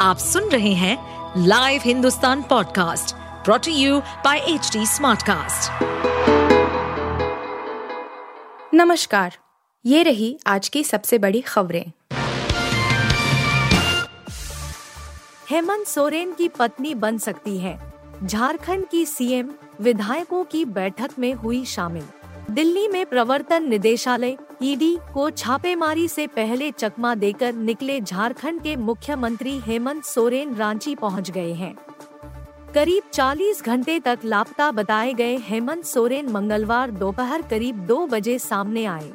आप सुन रहे हैं live Hindustan podcast brought to you by H Smartcast. नमस्कार, ये रही आज की सबसे बड़ी खबरें। हेमंत सोरेन की पत्नी बन सकती है। झारखंड की सीएम विधायकों की बैठक में हुई शामिल। दिल्ली में प्रवर्तन निदेशालय ईडी को छापेमारी से पहले चकमा देकर निकले झारखंड के मुख्यमंत्री हेमंत सोरेन रांची पहुँच गए हैं। करीब 40 घंटे तक लापता बताए गए हेमंत सोरेन मंगलवार दोपहर करीब दो बजे सामने आए।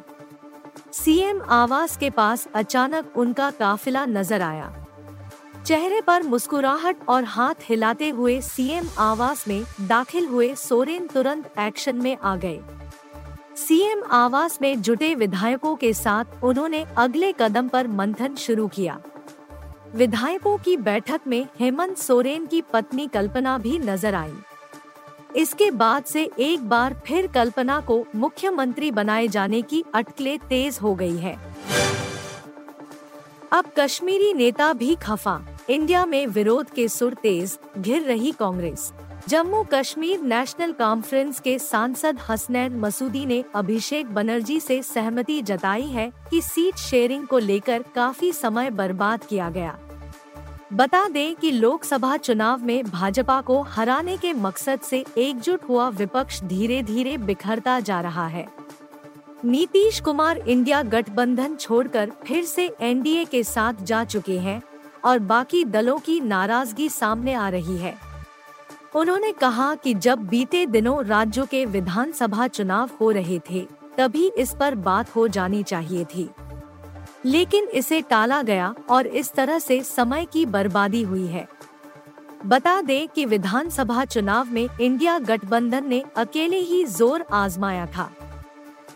सीएम आवास के पास अचानक उनका काफिला नज़र आया। चेहरे पर मुस्कुराहट और हाथ हिलाते हुए सीएम आवास में दाखिल हुए सोरेन तुरंत एक्शन में आ गए। सीएम आवास में जुटे विधायकों के साथ उन्होंने अगले कदम पर मंथन शुरू किया। विधायकों की बैठक में हेमंत सोरेन की पत्नी कल्पना भी नज़र आई। इसके बाद से एक बार फिर कल्पना को मुख्यमंत्री बनाए जाने की अटकलें तेज हो गई है। अब कश्मीरी नेता भी खफा। इंडिया में विरोध के सुर तेज, घिर रही कांग्रेस। जम्मू कश्मीर नेशनल कॉन्फ्रेंस के सांसद हसनैन मसूदी ने अभिषेक बनर्जी से सहमति जताई है कि सीट शेयरिंग को लेकर काफ़ी समय बर्बाद किया गया। बता दें कि लोकसभा चुनाव में भाजपा को हराने के मकसद से एकजुट हुआ विपक्ष धीरे धीरे बिखरता जा रहा है। नीतीश कुमार इंडिया गठबंधन छोड़कर फिर से एनडीए के साथ जा चुके हैं और बाकी दलों की नाराज़गी सामने आ रही है। उन्होंने कहा कि जब बीते दिनों राज्यों के विधानसभा चुनाव हो रहे थे, तभी इस पर बात हो जानी चाहिए थी। लेकिन इसे टाला गया और इस तरह से समय की बर्बादी हुई है। बता दें कि विधानसभा चुनाव में इंडिया गठबंधन ने अकेले ही ज़ोर आजमाया था।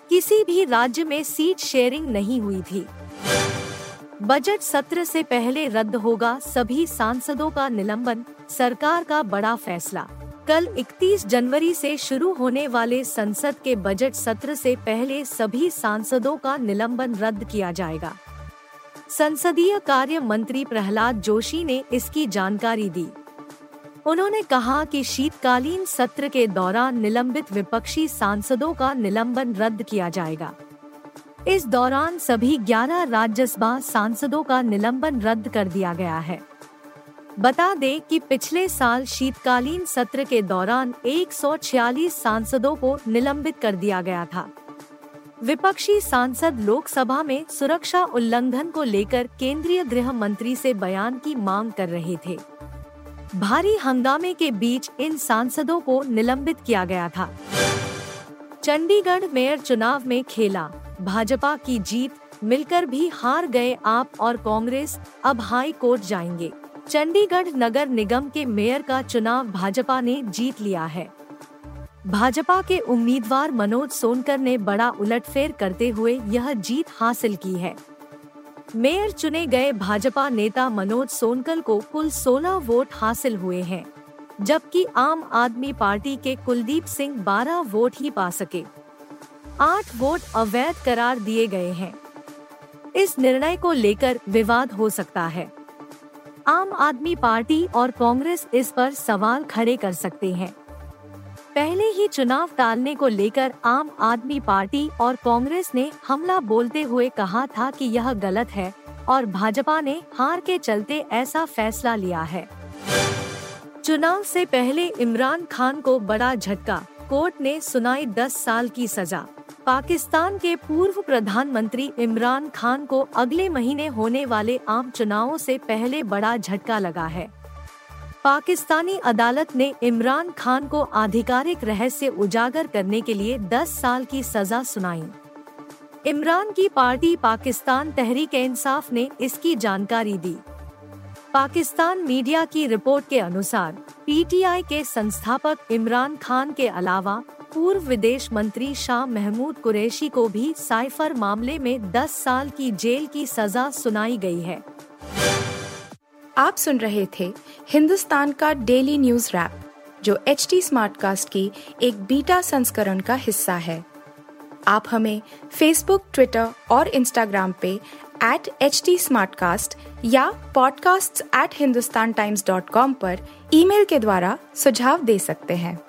किसी भी राज्य में सीट शेयरिंग नहीं हुई थी। बजट सत्र से पहले रद्द होगा सभी सांसदों का निलंबन, सरकार का बड़ा फैसला। कल 31 जनवरी से शुरू होने वाले संसद के बजट सत्र से पहले सभी सांसदों का निलंबन रद्द किया जाएगा। संसदीय कार्य मंत्री प्रहलाद जोशी ने इसकी जानकारी दी। उन्होंने कहा कि शीतकालीन सत्र के दौरान निलंबित विपक्षी सांसदों का निलंबन रद्द किया जाएगा। इस दौरान सभी 11 राज्यसभा सांसदों का निलंबन रद्द कर दिया गया है। बता दें कि पिछले साल शीतकालीन सत्र के दौरान 146 सांसदों को निलंबित कर दिया गया था। विपक्षी सांसद लोकसभा में सुरक्षा उल्लंघन को लेकर केंद्रीय गृह मंत्री से बयान की मांग कर रहे थे। भारी हंगामे के बीच इन सांसदों को निलंबित किया गया था। चंडीगढ़ मेयर चुनाव में खेला। भाजपा की जीत, मिलकर भी हार गए आप और कांग्रेस, अब हाई कोर्ट जाएँगे। चंडीगढ़ नगर निगम के मेयर का चुनाव भाजपा ने जीत लिया है। भाजपा के उम्मीदवार मनोज सोनकर ने बड़ा उलटफेर करते हुए यह जीत हासिल की है। मेयर चुने गए भाजपा नेता मनोज सोनकर को कुल 16 वोट हासिल हुए हैं, जबकि आम आदमी पार्टी के कुलदीप सिंह 12 वोट ही पा सके। आठ वोट अवैध करार दिए गए हैं। इस निर्णय को लेकर विवाद हो सकता है। आम आदमी पार्टी और कांग्रेस इस पर सवाल खड़े कर सकते हैं। पहले ही चुनाव टालने को लेकर आम आदमी पार्टी और कांग्रेस ने हमला बोलते हुए कहा था कि यह गलत है और भाजपा ने हार के चलते ऐसा फैसला लिया है। चुनाव से पहले इमरान खान को बड़ा झटका, कोर्ट ने सुनाई 10 साल की सजा। पाकिस्तान के पूर्व प्रधानमंत्री इमरान खान को अगले महीने होने वाले आम चुनावों से पहले बड़ा झटका लगा है। पाकिस्तानी अदालत ने इमरान खान को आधिकारिक रहस्य उजागर करने के लिए 10 साल की सजा सुनाई। इमरान की पार्टी पाकिस्तान तहरीक इंसाफ ने इसकी जानकारी दी। पाकिस्तान मीडिया की रिपोर्ट के अनुसार, पीटीआई के संस्थापक इमरान खान के अलावा पूर्व विदेश मंत्री शाह महमूद कुरैशी को भी साइफर मामले में 10 साल की जेल की सजा सुनाई गई है। आप सुन रहे थे हिंदुस्तान का डेली न्यूज़ रैप, जो एच टी स्मार्ट कास्ट की एक बीटा संस्करण का हिस्सा है। आप हमें फेसबुक ट्विटर और इंस्टाग्राम पे एट एच टी या podcasts@hindustantimes.com पर ईमेल के द्वारा सुझाव दे सकते हैं।